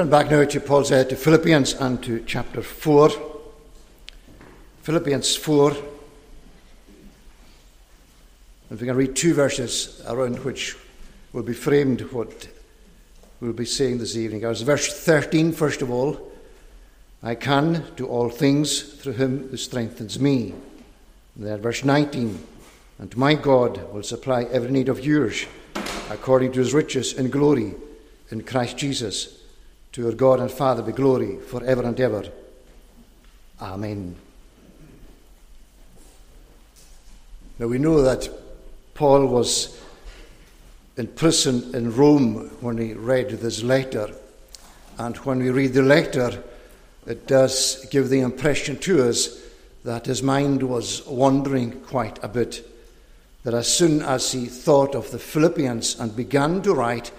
Turn back now to Paul's uh, to Philippians and to chapter 4. Philippians 4. If we can read two verses around which will be framed what we'll be saying this evening. As verse 13, first of all, I can do all things through him who strengthens me. And then verse 19, and my God will supply every need of yours according to his riches in glory in Christ Jesus. To our God and Father be glory for ever and ever. Amen. Now we know that Paul was in prison in Rome when he read this letter. And when we read the letter, it does give the impression to us that his mind was wandering quite a bit. That as soon as he thought of the Philippians and began to write,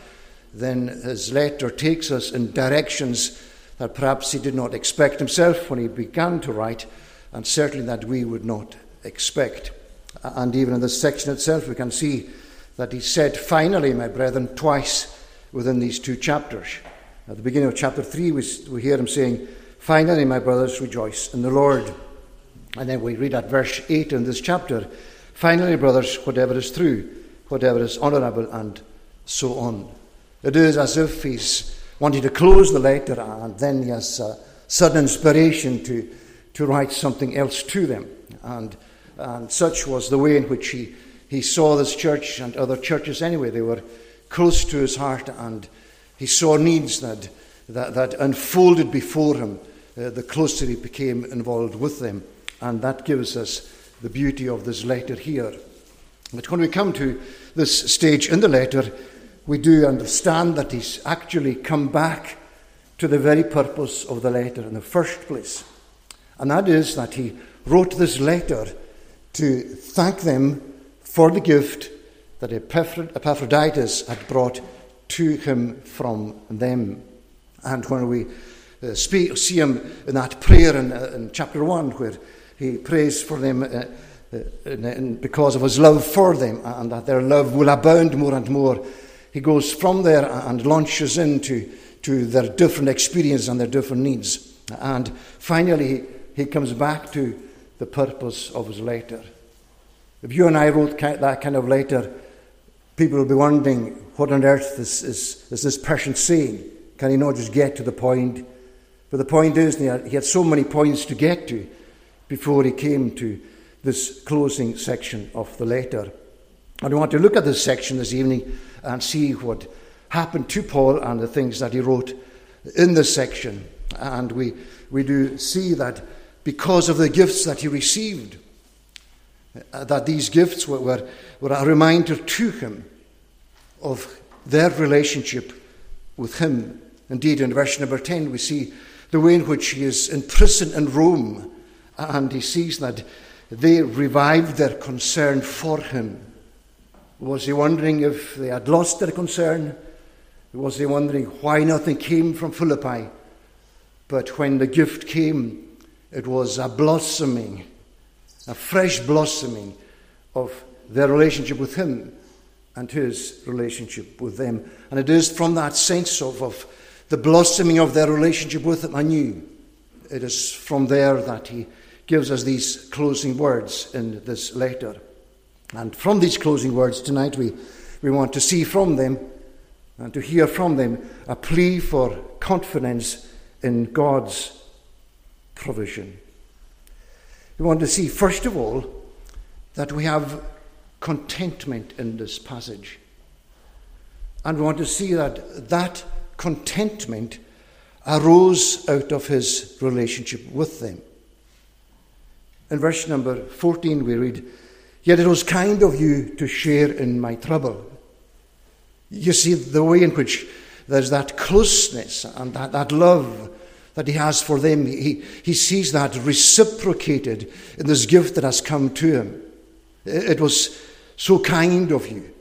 then his letter takes us in directions that perhaps he did not expect himself when he began to write, and certainly that we would not expect. And even in this section itself, we can see that he said, finally, my brethren, twice within these two chapters. At the beginning of chapter 3, we, we hear him saying, Finally, my brothers, rejoice in the Lord. And then we read at verse 8 in this chapter, Finally, brothers, whatever is true, whatever is honourable, and so on. It is as if he's wanting to close the letter and then he has a sudden inspiration to, to write something else to them. And, and such was the way in which he, he saw this church and other churches anyway. They were close to his heart and he saw needs that, that, that unfolded before him uh, the closer he became involved with them. And that gives us the beauty of this letter here. But when we come to this stage in the letter, we do understand that he's actually come back to the very purpose of the letter in the first place. And that is that he wrote this letter to thank them for the gift that Epaphroditus had brought to him from them. And when we uh, speak, see him in that prayer in, uh, in, chapter 1, where he prays for them uh, uh because of his love for them, and that their love will abound more and more he goes from there and launches into to their different experience and their different needs. And finally, he comes back to the purpose of his letter. If you and I wrote that kind of letter, people will be wondering what on earth is, is, is this person saying? Can he not just get to the point? But the point is, he had, he had so many points to get to before he came to this closing section of the letter. And we want to look at this section this evening and see what happened to Paul and the things that he wrote in this section. And we, we do see that because of the gifts that he received, uh, that these gifts were, were, were a reminder to him of their relationship with him. Indeed, in verse number 10, we see the way in which he is in prison in Rome, and he sees that they revived their concern for him. Was he wondering if they had lost their concern? Was he wondering why nothing came from Philippi? But when the gift came, it was a blossoming, a fresh blossoming of their relationship with him and his relationship with them. And it is from that sense of, of the blossoming of their relationship with him anew. It is from there that he gives us these closing words in this letter. And from these closing words tonight, we, we want to see from them and to hear from them a plea for confidence in God's provision. We want to see, first of all, that we have contentment in this passage. And we want to see that that contentment arose out of his relationship with them. In verse number 14, we read, Yet it was kind of you to share in my trouble. You see the way in which there's that closeness and that, that love that he has for them. He, he sees that reciprocated in this gift that has come to him. It was so kind of you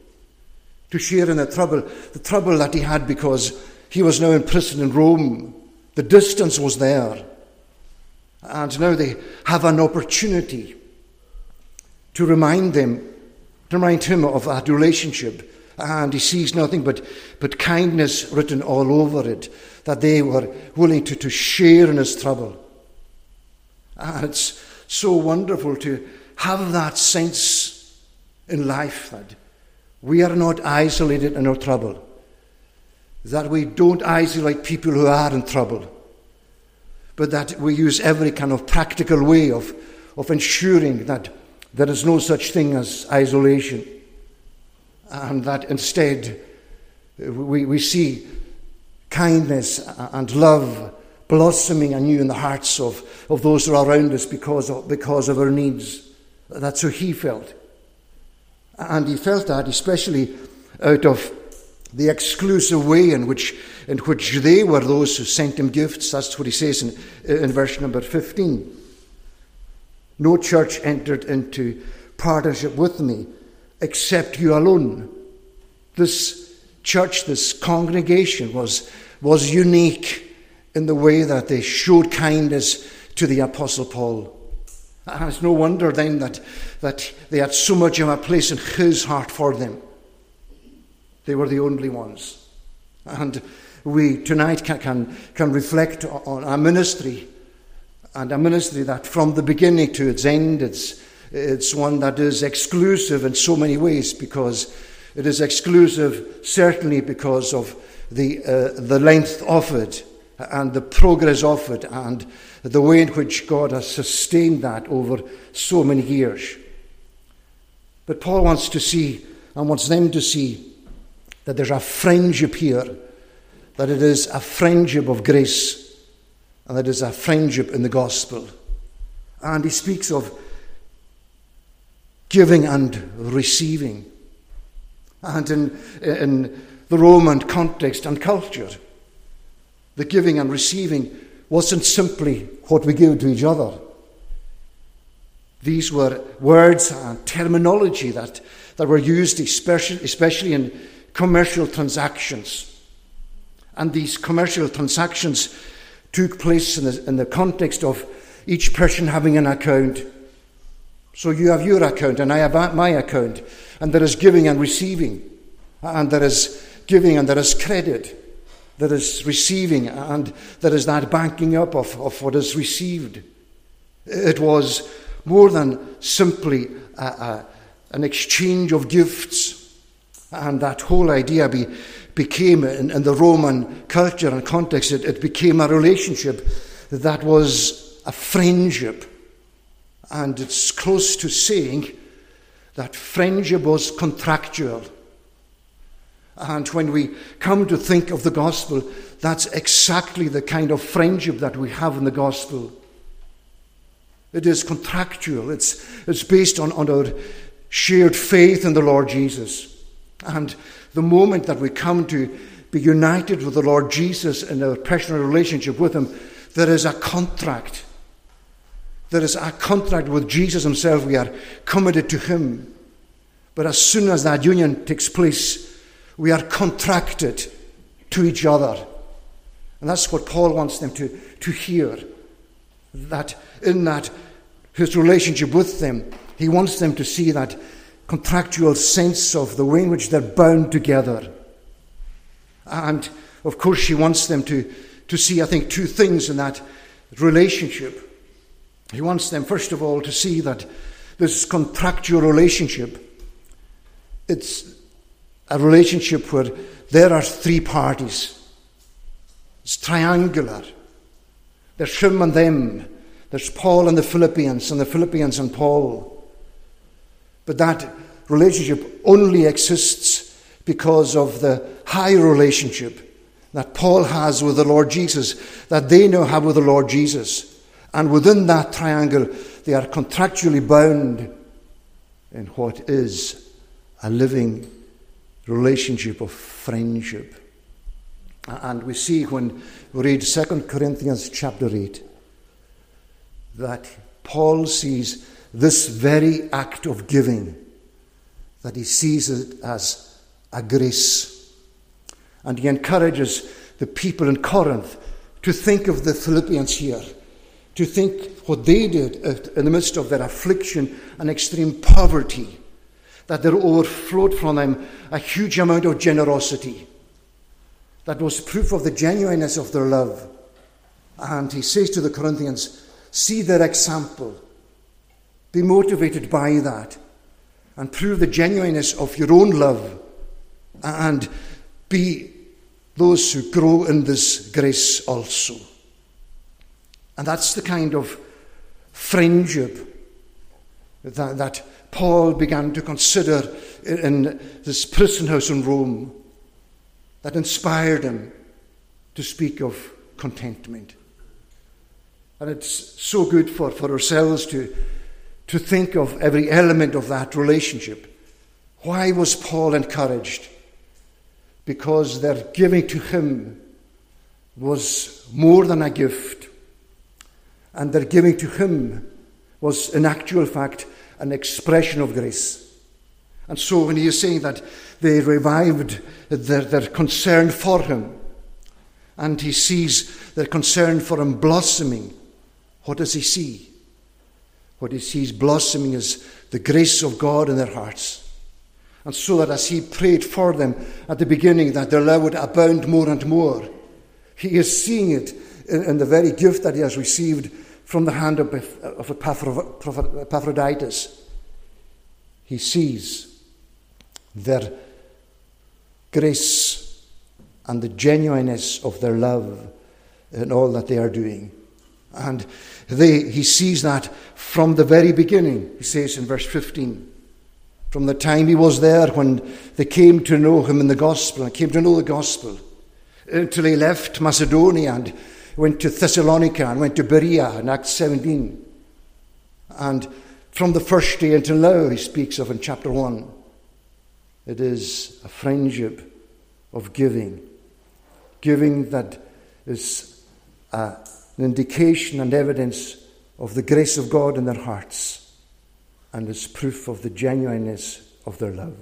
to share in the trouble, the trouble that he had because he was now in prison in Rome. The distance was there. And now they have an opportunity to remind them, to remind him of that relationship and he sees nothing but, but kindness written all over it, that they were willing to, to share in his trouble. And it's so wonderful to have that sense in life that we are not isolated in our trouble, that we don't isolate people who are in trouble, but that we use every kind of practical way of, of ensuring that there is no such thing as isolation and that instead we, we see kindness and love blossoming anew in the hearts of, of those who are around us because of, because of our needs. That's how he felt. And he felt that especially out of the exclusive way in which, in which they were those who sent him gifts. That's what he says in, in verse number 15. No church entered into partnership with me except you alone. This church, this congregation was, was unique in the way that they showed kindness to the Apostle Paul. And it's no wonder then that, that they had so much of a place in his heart for them. They were the only ones. And we tonight can, can, can reflect on our ministry, and a ministry that from the beginning to its end, it's, it's one that is exclusive in so many ways because it is exclusive certainly because of the, uh, the length of it and the progress of it and the way in which God has sustained that over so many years. But Paul wants to see and wants them to see that there's a friendship here, that it is a friendship of grace, and that is a friendship in the gospel. And he speaks of giving and receiving. And in, in the Roman context and culture, the giving and receiving wasn't simply what we give to each other. These were words and terminology that, that were used, especially, especially in commercial transactions. And these commercial transactions took place in the, in the context of each person having an account. So you have your account, and I have my account, and there is giving and receiving, and there is giving and there is credit, there is receiving, and there is that banking up of, of what is received. It was more than simply a, a, an exchange of gifts, and that whole idea be, became, in, in, the Roman culture and context, it, it became a relationship that was a friendship and it's close to saying that friendship was contractual. And when we come to think of the gospel, that's exactly the kind of friendship that we have in the gospel. It is contractual, it's, it's based on, on our shared faith in the Lord Jesus. And the moment that we come to be united with the Lord Jesus in a personal relationship with Him, there is a contract. There is a contract with Jesus Himself. We are committed to Him. But as soon as that union takes place, we are contracted to each other. And that's what Paul wants them to, to hear. That in that his relationship with them, he wants them to see that contractual sense of the way in which they're bound together. And of course, he wants them to, to see, I think, two things in that relationship. He wants them, first of all, to see that this contractual relationship, it's a relationship where there are three parties. It's triangular. There's him and them. There's Paul and the Philippians, and the Philippians and Paul. But that relationship only exists because of the high relationship that Paul has with the Lord Jesus, that they now have with the Lord Jesus. And within that triangle, they are contractually bound in what is a living relationship of friendship. And we see when we read 2 Corinthians chapter 8 that Paul sees this very act of giving, that he sees it as a grace. And he encourages the people in Corinth to think of the Philippians here to think what they did in the midst of their affliction and extreme poverty, that there overflowed from them a huge amount of generosity. That was proof of the genuineness of their love. And he says to the Corinthians, See their example. Be motivated by that. And prove the genuineness of your own love. And be those who grow in this grace also. And that's the kind of friendship that, that Paul began to consider in this prison house in Rome that inspired him to speak of contentment. And it's so good for, for ourselves to, to think of every element of that relationship. Why was Paul encouraged? Because their giving to him was more than a gift, and their giving to him was, in actual fact, an expression of grace. And so when he is saying that they revived their, their concern for him, and he sees their concern for him blossoming, what does he see? What he sees blossoming is the grace of God in their hearts. And so that as he prayed for them at the beginning, that their love would abound more and more, he is seeing it in, in the very gift that he has received from the hand of, of Epaphroditus. He sees their grace and the genuineness of their love in all that they are doing. And they, he sees that from the very beginning, he says in verse 15. From the time he was there when they came to know him in the gospel and came to know the gospel, until he left Macedonia and went to Thessalonica and went to Berea in Acts 17. And from the first day until now, he speaks of in chapter 1. It is a friendship of giving. Giving that is an indication and evidence of the grace of God in their hearts and is proof of the genuineness of their love.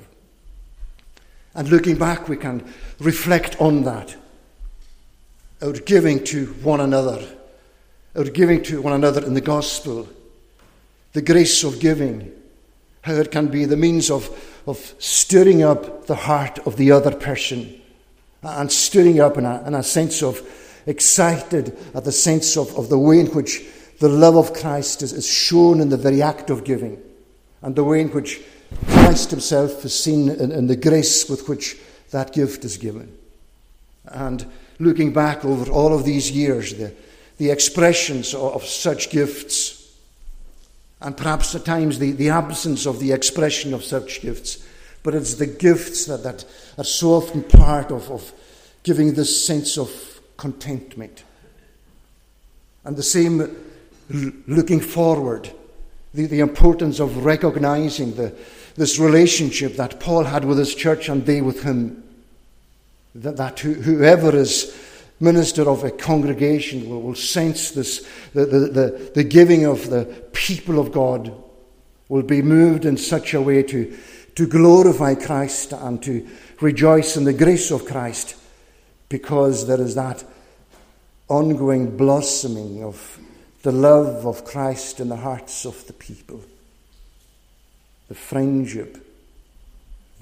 And looking back, we can reflect on that. Our giving to one another, our giving to one another in the gospel, the grace of giving, how it can be the means of, of stirring up the heart of the other person and stirring up in a, in a sense of excited at the sense of, of the way in which the love of Christ is, is shown in the very act of giving and the way in which Christ himself is seen in, in the grace with which that gift is given. And looking back over all of these years, the, the expressions of, of such gifts, and perhaps at times the, the absence of the expression of such gifts, but it's the gifts that, that are so often part of, of giving this sense of contentment. And the same looking forward, the, the importance of recognizing the, this relationship that Paul had with his church and they with him that, that whoever is minister of a congregation will, will sense this, the, the, the, the giving of the people of God will be moved in such a way to, to glorify Christ and to rejoice in the grace of Christ because there is that ongoing blossoming of the love of Christ in the hearts of the people. The friendship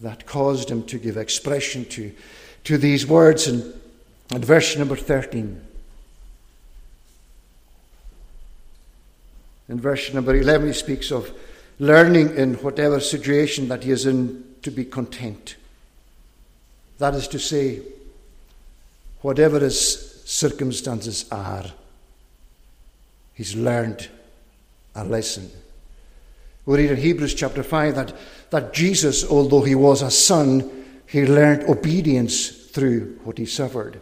that caused him to give expression to to these words in, in verse number 13. In verse number 11, he speaks of learning in whatever situation that he is in to be content. That is to say, whatever his circumstances are, he's learned a lesson. We read in Hebrews chapter 5 that, that Jesus, although he was a son, he learned obedience through what he suffered.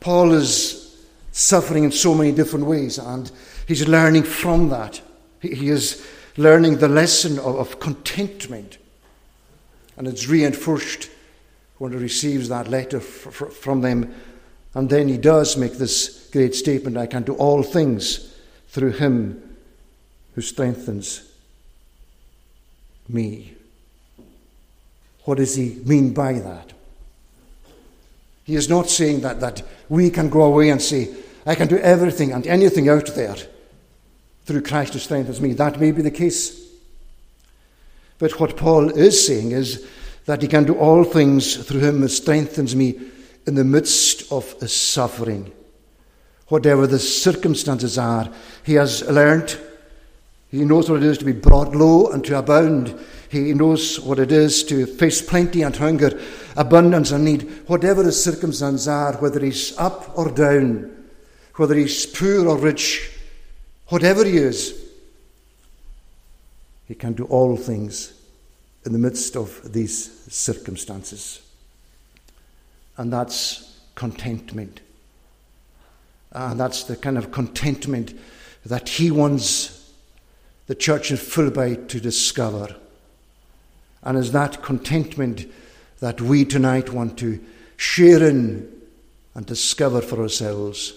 Paul is suffering in so many different ways, and he's learning from that. He is learning the lesson of, of contentment. And it's reinforced when he receives that letter from them. And then he does make this great statement I can do all things through him who strengthens me. What does he mean by that? He is not saying that, that we can go away and say, I can do everything and anything out there through Christ who strengthens me. That may be the case. But what Paul is saying is that he can do all things through him who strengthens me in the midst of suffering. Whatever the circumstances are, he has learned. He knows what it is to be brought low and to abound. He knows what it is to face plenty and hunger, abundance and need. Whatever the circumstances are, whether he's up or down, whether he's poor or rich, whatever he is, he can do all things in the midst of these circumstances. And that's contentment. And that's the kind of contentment that he wants the church in Philippi to discover. And is that contentment that we tonight want to share in and discover for ourselves.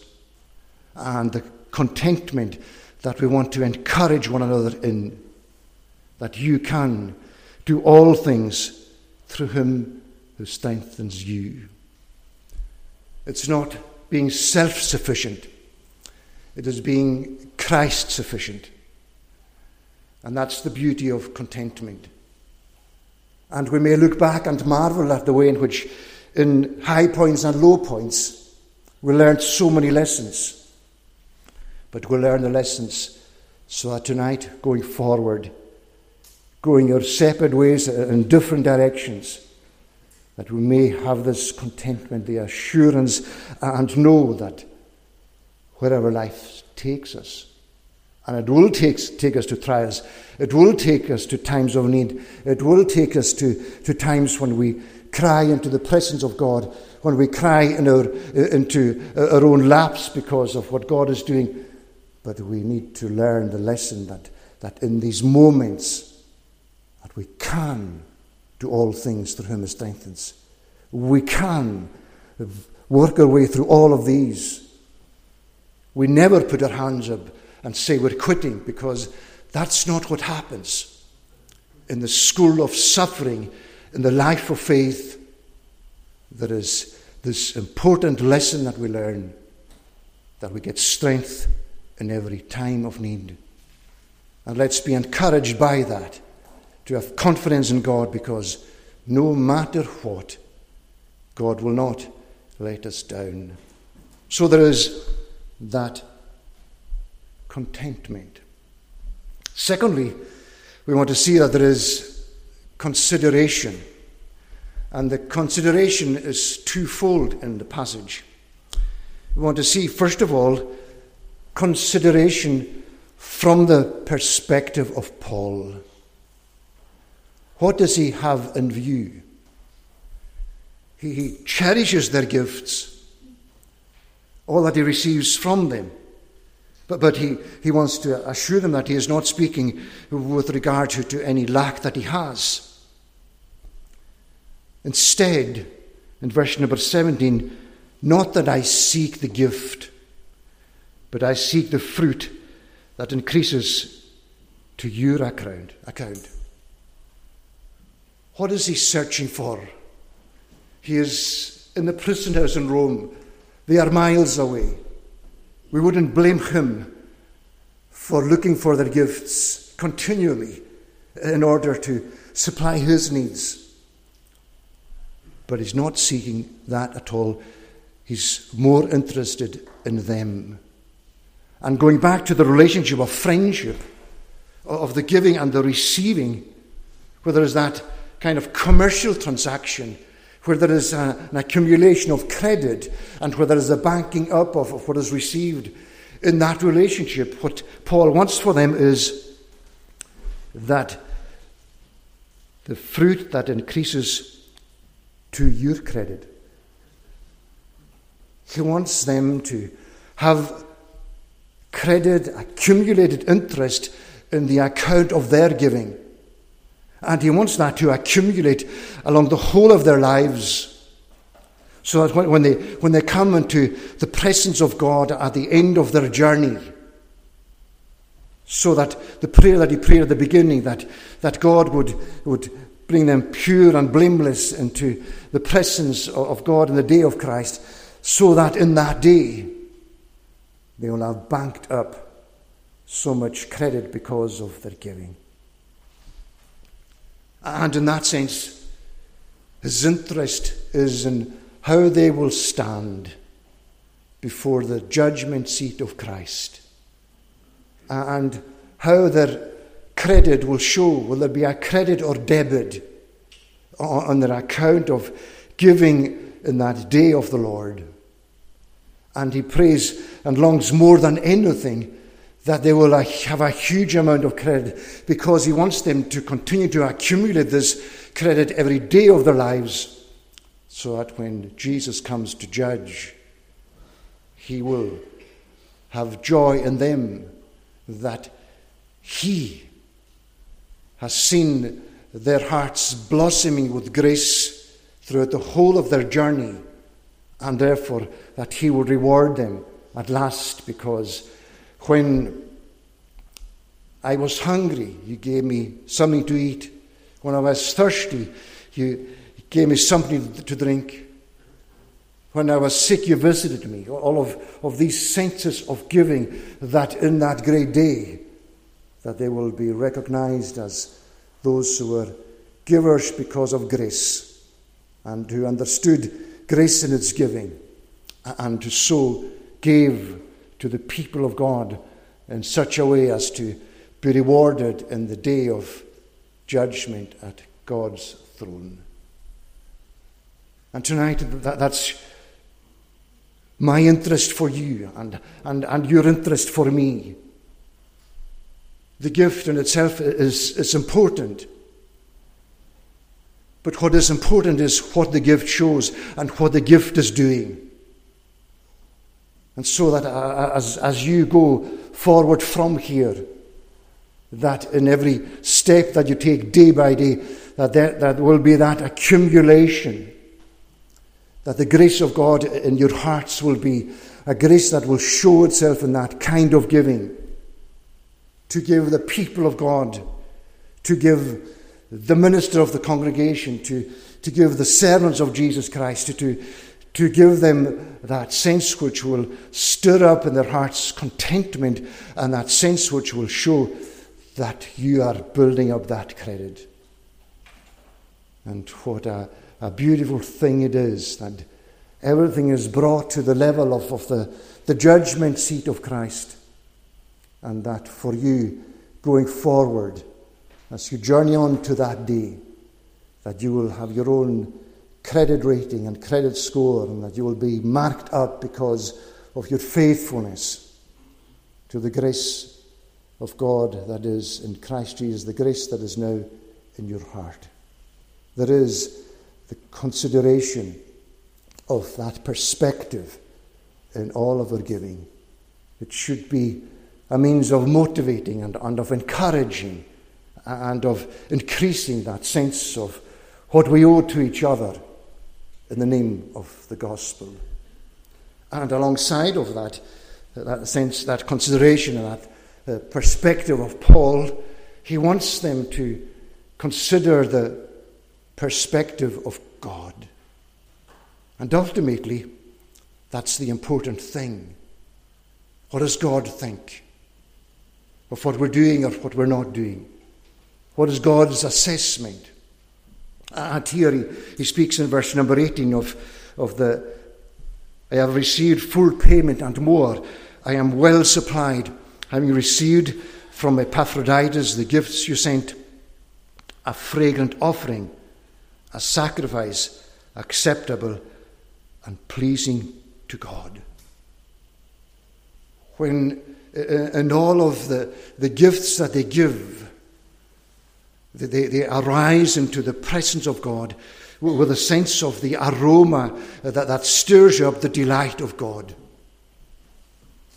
And the contentment that we want to encourage one another in. That you can do all things through him who strengthens you. It's not being self sufficient, it is being Christ sufficient. And that's the beauty of contentment. And we may look back and marvel at the way in which, in high points and low points, we learned so many lessons. But we'll learn the lessons so that tonight, going forward, going our separate ways in different directions, that we may have this contentment, the assurance, uh, and know that wherever life takes us, and it will take, take us to trials, it will take us to times of need, it will take us to, to times when we cry into the presence of God, when we cry in our, uh, into uh, our own laps because of what God is doing. But we need to learn the lesson that, that in these moments, we can do all things through Him who strengthens. We can work our way through all of these. We never put our hands up and say we're quitting because that's not what happens. In the school of suffering, in the life of faith, there is this important lesson that we learn that we get strength in every time of need. And let's be encouraged by that to have confidence in God because no matter what, God will not let us down. So there is that contentment. Secondly, we want to see that there is consideration. And the consideration is twofold in the passage. We want to see, first of all, consideration from the perspective of Paul. What does he have in view? He, he cherishes their gifts, all that he receives from them. But, but he, he wants to assure them that he is not speaking with regard to, to any lack that he has. Instead, in verse number 17, not that I seek the gift, but I seek the fruit that increases to your account. account. What is he searching for? He is in the prison house in Rome. They are miles away. We wouldn't blame him for looking for their gifts continually in order to supply his needs. But he's not seeking that at all. He's more interested in them. And going back to the relationship of friendship, of the giving and the receiving, where there is that kind of commercial transaction where there is a, an accumulation of credit and where there is a banking up of, of what is received in that relationship. What Paul wants for them is that the fruit that increases to your credit. He wants them to have credit, accumulated interest in the account of their giving. And he wants that to accumulate along the whole of their lives. So that when they, when they come into the presence of God at the end of their journey, so that the prayer that he prayed at the beginning, that, that God would, would bring them pure and blameless into the presence of God in the day of Christ, so that in that day they will have banked up so much credit because of their giving. And in that sense, his interest is in how they will stand before the judgment seat of Christ and how their credit will show. Will there be a credit or debit on their account of giving in that day of the Lord? And he prays and longs more than anything that they will have a huge amount of credit because he wants them to continue to accumulate this credit every day of their lives so that when Jesus comes to judge, he will have joy in them that he has seen their hearts blossoming with grace throughout the whole of their journey, and therefore that he will reward them at last because when I was hungry, you gave me something to eat. When I was thirsty, you gave me something to drink. When I was sick, you visited me. All of, of these senses of giving, that in that great day, that they will be recognized as those who were givers because of grace and who understood grace in its giving and to so gave to the people of God in such a way as to be rewarded in the day of judgment at God's throne. And tonight, that, that's my interest for you and, and, and your interest for me. The gift in itself is, is important. But what is important is what the gift shows and what the gift is doing. And so that uh, as, as you go forward from here, that in every step that you take day by day, that there, that will be that accumulation, that the grace of God in your hearts will be a grace that will show itself in that kind of giving. To give the people of God, to give the minister of the congregation, to, to give the servants of Jesus Christ, to, to, to give them that sense which will stir up in their hearts contentment and that sense which will show that you are building up that credit. And what a, a beautiful thing it is that everything is brought to the level of, of the, the judgment seat of Christ. And that for you, going forward, as you journey on to that day, that you will have your own credit rating and credit score, and that you will be marked up because of your faithfulness to the grace of God that is in Christ Jesus, the grace that is now in your heart. There is the consideration of that perspective in all of our giving. It should be a means of motivating and, and of encouraging and of increasing that sense of what we owe to each other in the name of the gospel. And alongside of that, that sense, that consideration, and that uh, perspective of Paul, he wants them to consider the perspective of God. And ultimately, that's the important thing. What does God think of what we're doing or what we're not doing? What is God's assessment? And here he, he speaks in verse number 18 of, of the I have received full payment and more. I am well supplied, having received from Epaphroditus the gifts you sent, a fragrant offering, a sacrifice acceptable and pleasing to God. When uh, uh, in all of the, the gifts that they give, they, they arise into the presence of God with a sense of the aroma that, that stirs up the delight of God.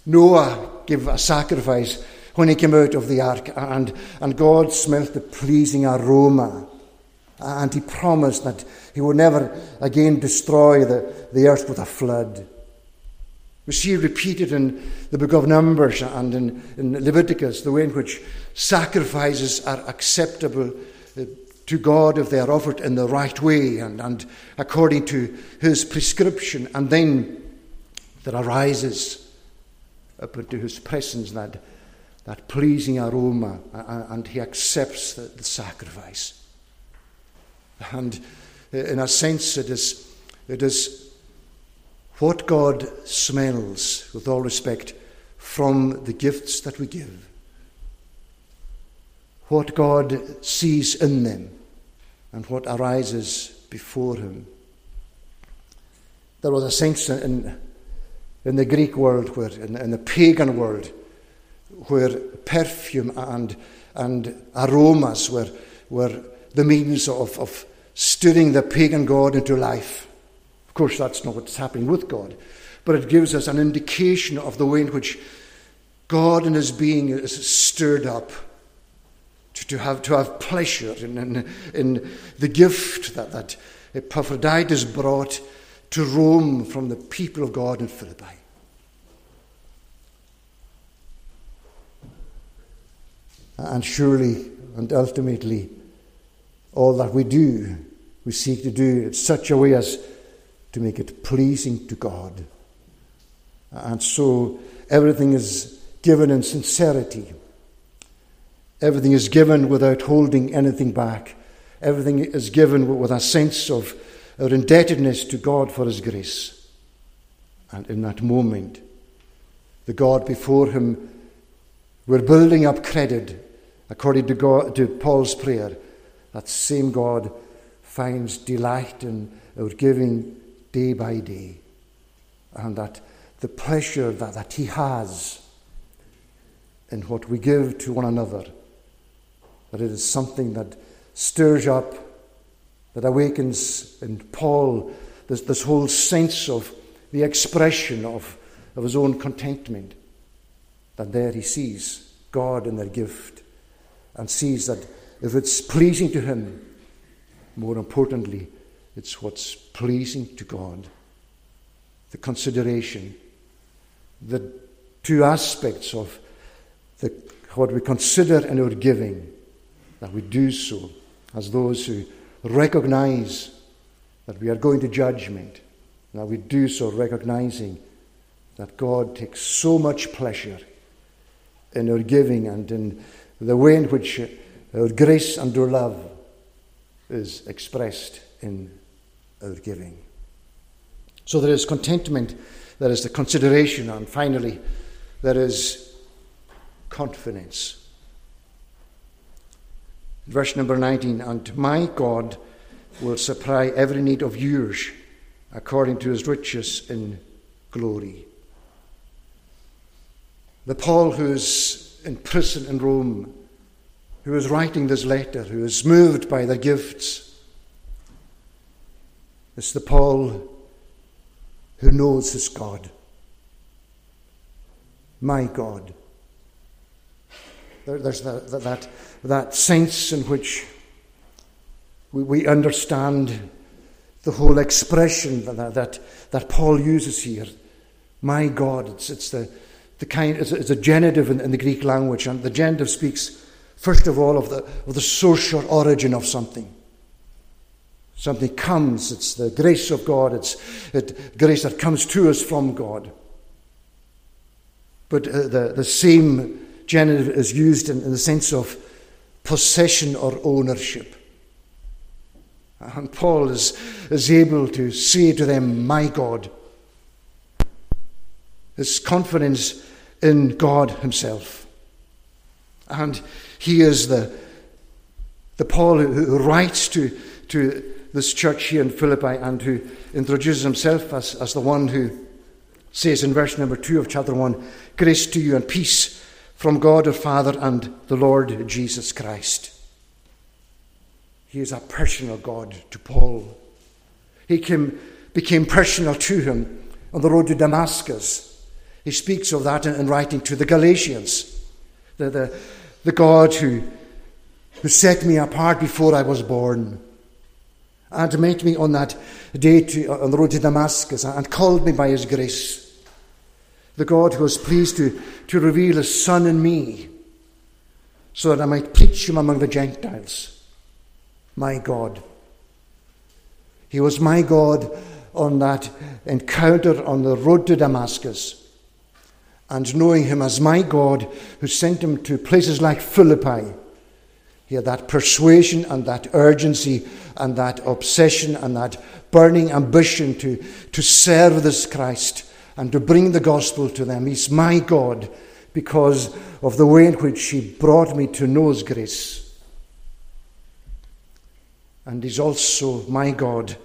Noah gave a sacrifice when he came out of the ark, and, and God smelt the pleasing aroma. And he promised that he would never again destroy the, the earth with a flood. We see repeated in the book of Numbers and in, in Leviticus the way in which sacrifices are acceptable uh, to God if they are offered in the right way and, and according to His prescription. And then there arises up into His presence that, that pleasing aroma, and He accepts the, the sacrifice. And in a sense, it is, it is what God smells, with all respect, from the gifts that we give. What God sees in them and what arises before Him. There was a sense in, in the Greek world, where, in, in the pagan world, where perfume and, and aromas were, were the means of, of stirring the pagan god into life. Of course, that's not what's happening with God, but it gives us an indication of the way in which God and his being is stirred up to, to, have, to have pleasure in, in, in the gift that, that Epaphroditus brought to Rome from the people of God in Philippi. And surely and ultimately, all that we do, we seek to do in such a way as to make it pleasing to God. And so everything is given in sincerity. Everything is given without holding anything back. Everything is given with a sense of our indebtedness to God for His grace. And in that moment, the God before Him, we're building up credit according to, God, to Paul's prayer. That same God finds delight in our giving day by day. And that the pleasure that, that He has in what we give to one another, that it is something that stirs up, that awakens in Paul this, this whole sense of the expression of, of his own contentment. That there he sees God in their gift and sees that if it's pleasing to him, more importantly, it's what's pleasing to God. The consideration, the two aspects of the, what we consider in our giving, that we do so as those who recognize that we are going to judgment, that we do so recognizing that God takes so much pleasure in our giving and in the way in which our grace and our love is expressed in our giving. So there is contentment, there is the consideration, and finally, there is confidence. Verse number 19 And my God will supply every need of yours according to his riches in glory. The Paul who is in prison in Rome, who is writing this letter, who is moved by the gifts, is the Paul who knows his God. My God. There's that, that, that sense in which we, we understand the whole expression that, that, that Paul uses here. My God, it's, it's, the, the kind, it's, it's a genitive in, in, the Greek language, and the genitive speaks, first of all, of the, of the social origin of something. Something comes, it's the grace of God, it's it, grace that comes to us from God. But uh, the, the same genitive is used in, in the sense of possession or ownership. And Paul is, is able to say to them, My God. His confidence in God Himself. And he is the, the Paul who, writes to, to this church here in Philippi and who introduces himself as, as the one who says in verse number 2 of chapter 1 Grace to you and peace from God our Father and the Lord Jesus Christ. He is a personal God to Paul. He came, became personal to him on the road to Damascus. He speaks of that in, in writing to the Galatians. The, the, the God who, who set me apart before I was born and met me on that day to, on the road to Damascus and called me by his grace the God who was pleased to, to reveal his Son in me, so that I might preach him among the Gentiles. My God. He was my God on that encounter on the road to Damascus. And knowing him as my God, who sent him to places like Philippi, He had that persuasion and that urgency and that obsession and that burning ambition to, to serve this Christ and to bring the gospel to them. He's my God because of the way in which He brought me to know His grace. And He's also my God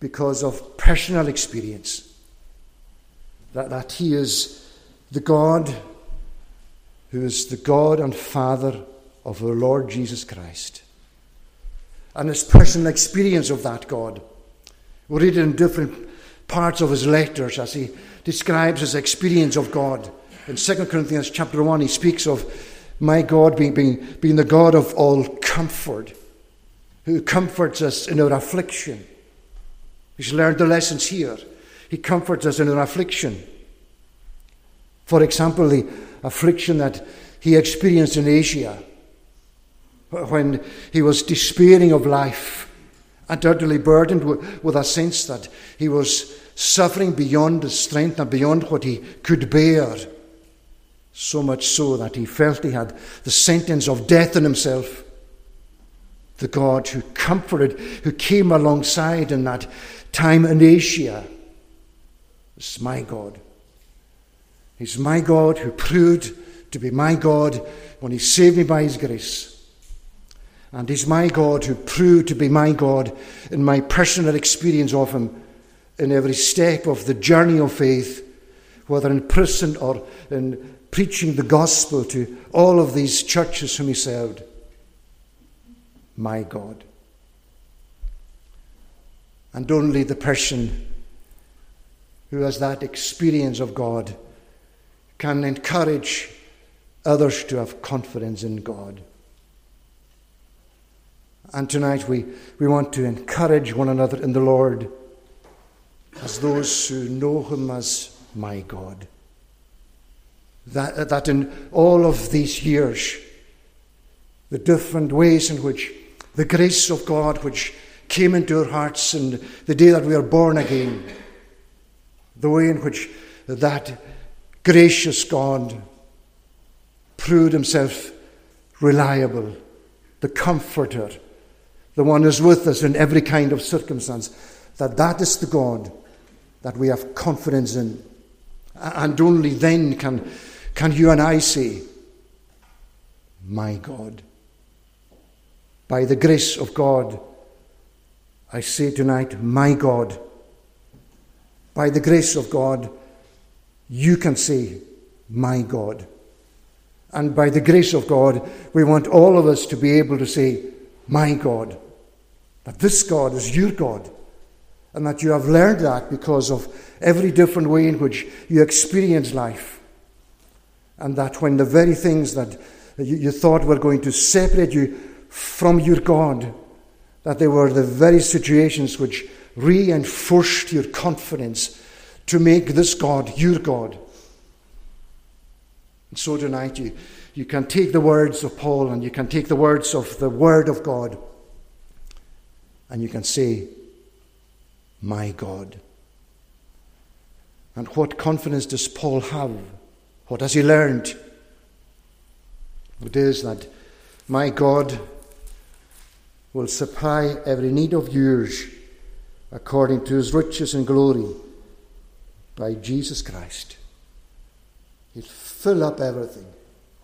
because of personal experience. That, that He is the God who is the God and Father of our Lord Jesus Christ. And his personal experience of that God. We read it in different parts of his letters as he describes his experience of God. In 2 Corinthians chapter 1, he speaks of my God being, being, being the God of all comfort, who comforts us in our affliction. He's learned the lessons here. He comforts us in our affliction. For example, the affliction that he experienced in Asia when he was despairing of life and utterly burdened with a sense that he was suffering beyond his strength and beyond what he could bear. So much so that he felt he had the sentence of death in himself. The God who comforted, who came alongside in that time in Asia, is my God. He's my God who proved to be my God when he saved me by his grace. And He's my God who proved to be my God in my personal experience of Him in every step of the journey of faith, whether in prison or in preaching the gospel to all of these churches whom He served. My God. And only the person who has that experience of God can encourage others to have confidence in God. And tonight we, we want to encourage one another in the Lord as those who know Him as my God. That, that in all of these years, the different ways in which the grace of God, which came into our hearts and the day that we are born again, the way in which that gracious God proved himself reliable, the comforter, the one who's with us in every kind of circumstance, that that is the God that we have confidence in. And only then can, can you and I say, My God. By the grace of God, I say tonight, My God. By the grace of God, you can say, My God. And by the grace of God, we want all of us to be able to say, My God. That this God is your God. And that you have learned that because of every different way in which you experience life. And that when the very things that you, you thought were going to separate you from your God, that they were the very situations which reinforced your confidence to make this God your God. And so tonight you, you can take the words of Paul and you can take the words of the Word of God and you can say, My God. And what confidence does Paul have? What has he learned? It is that my God will supply every need of yours according to his riches and glory by Jesus Christ. He'll fill up everything.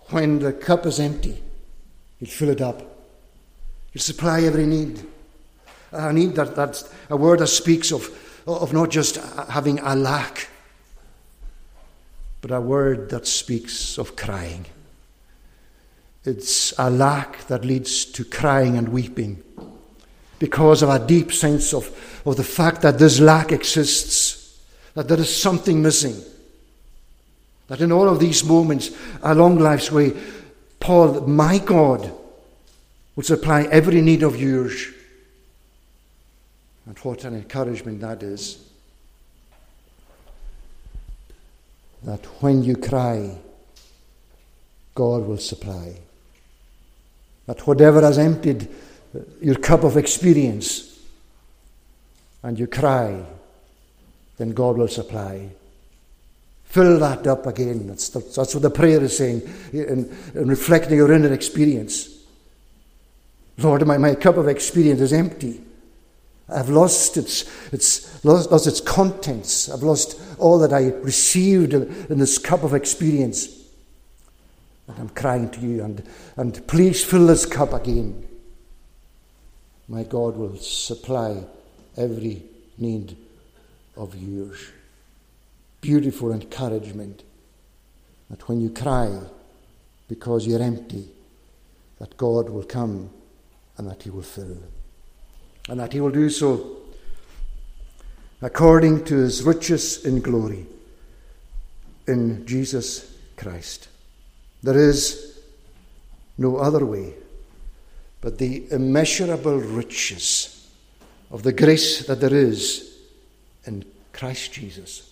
When the cup is empty, he'll fill it up. He'll supply every need. I need that, that's a word that speaks of, of not just having a lack, but a word that speaks of crying. It's a lack that leads to crying and weeping because of a deep sense of, of the fact that this lack exists, that there is something missing. That in all of these moments along life's way, Paul, my God, will supply every need of yours and what an encouragement that is. That when you cry, God will supply. That whatever has emptied uh, your cup of experience and you cry, then God will supply. Fill that up again. That's, that's what the prayer is saying in, in reflecting your inner experience. Lord, my, my cup of experience is empty. I've lost its, its, lost, lost its contents. I've lost all that I received in this cup of experience. And I'm crying to you, and, and please fill this cup again. My God will supply every need of yours. Beautiful encouragement that when you cry because you're empty, that God will come and that He will fill and that he will do so according to his riches in glory in Jesus Christ. There is no other way but the immeasurable riches of the grace that there is in Christ Jesus.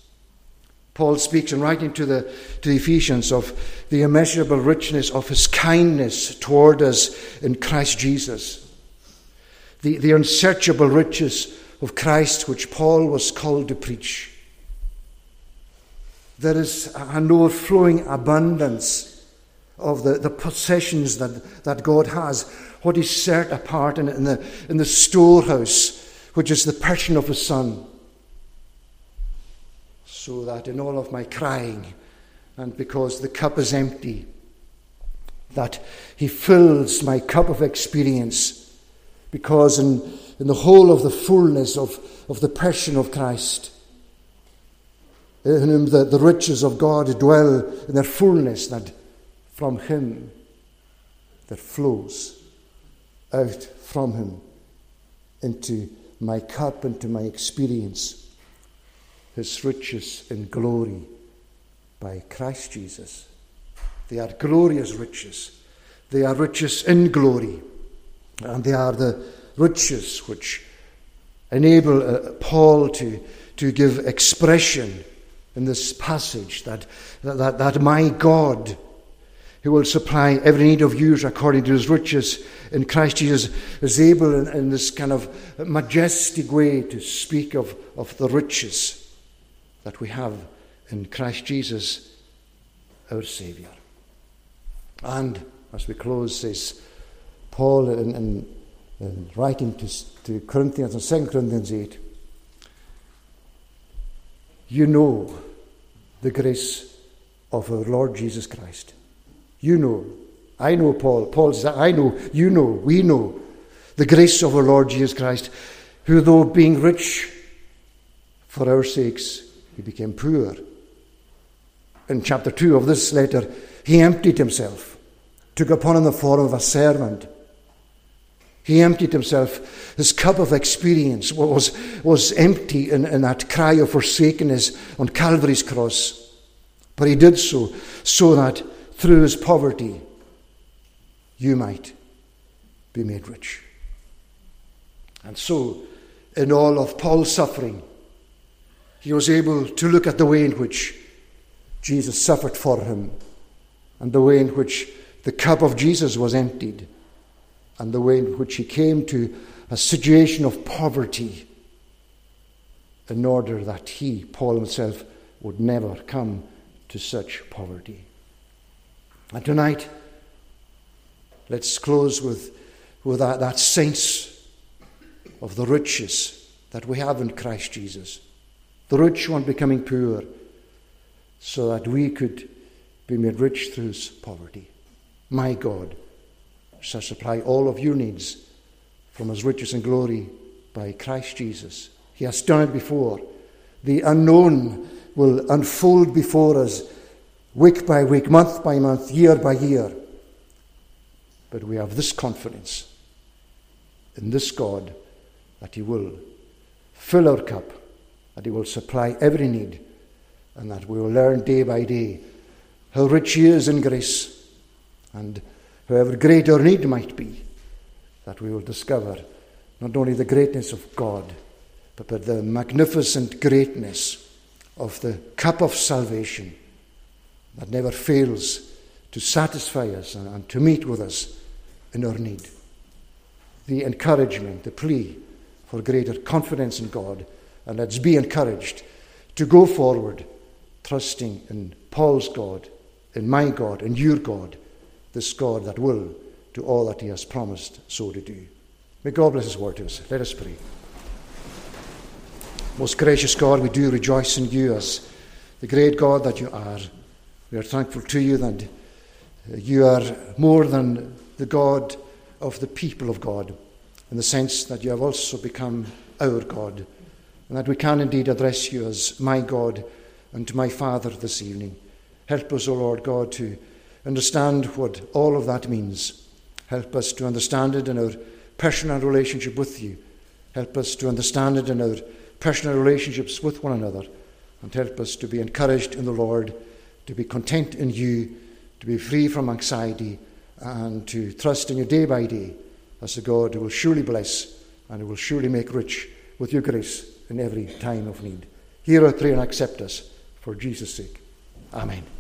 Paul speaks in writing to the, to the Ephesians of the immeasurable richness of his kindness toward us in Christ Jesus the, the unsearchable riches of Christ, which Paul was called to preach. There is an overflowing abundance of the, the possessions that, that God has, what is set apart in, in, the, in the storehouse, which is the person of His Son. So that in all of my crying, and because the cup is empty, that He fills my cup of experience because in, in the whole of the fullness of, of the passion of Christ, in whom the, the riches of God dwell in their fullness, that from Him that flows out from Him into my cup, into my experience, His riches in glory by Christ Jesus. They are glorious riches. They are riches in glory. And they are the riches which enable uh, Paul to, to give expression in this passage that, that, that my God, who will supply every need of yours according to his riches in Christ Jesus, is able in, in this kind of majestic way to speak of, of the riches that we have in Christ Jesus, our Saviour. And as we close, says, Paul, in, in, in writing to, to Corinthians and 2 Corinthians 8, you know the grace of our Lord Jesus Christ. You know. I know Paul. Paul says, I know, you know, we know the grace of our Lord Jesus Christ, who, though being rich for our sakes, he became poor. In chapter 2 of this letter, he emptied himself, took upon him the form of a servant he emptied himself. His cup of experience was, was empty in, in that cry of forsakenness on Calvary's cross. But he did so so that through his poverty you might be made rich. And so, in all of Paul's suffering, he was able to look at the way in which Jesus suffered for him and the way in which the cup of Jesus was emptied and the way in which he came to a situation of poverty in order that he, Paul himself, would never come to such poverty. And tonight, let's close with, with that, that sense of the riches that we have in Christ Jesus. The rich one becoming poor, so that we could be made rich through his poverty. My God shall supply all of your needs from his riches and glory by Christ Jesus. He has done it before. The unknown will unfold before us week by week, month by month, year by year. But we have this confidence in this God that He will fill our cup, that He will supply every need, and that we will learn day by day how rich He is in grace and however great our need might be, that we will discover not only the greatness of God, but, the magnificent greatness of the cup of salvation that never fails to satisfy us and, and to meet with us in our need. The encouragement, the plea for greater confidence in God, and let's be encouraged to go forward, trusting in Paul's God, in my God, in your God this God that will to all that He has promised so to do. May God bless His word to us. Let us pray. Most gracious God, we do rejoice in you as the great God that you are. We are thankful to you that uh, you are more than the God of the people of God, in the sense that you have also become our God, and that we can indeed address you as my God and my Father this evening. Help us, O Lord God, to understand what all of that means. Help us to understand it in our personal relationship with you. Help us to understand it in our personal relationships with one another. And help us to be encouraged in the Lord, to be content in you, to be free from anxiety, and to trust in you day by day as a God who will surely bless and who will surely make rich with your grace in every time of need. Hear our prayer and accept us for Jesus' sake. Amen.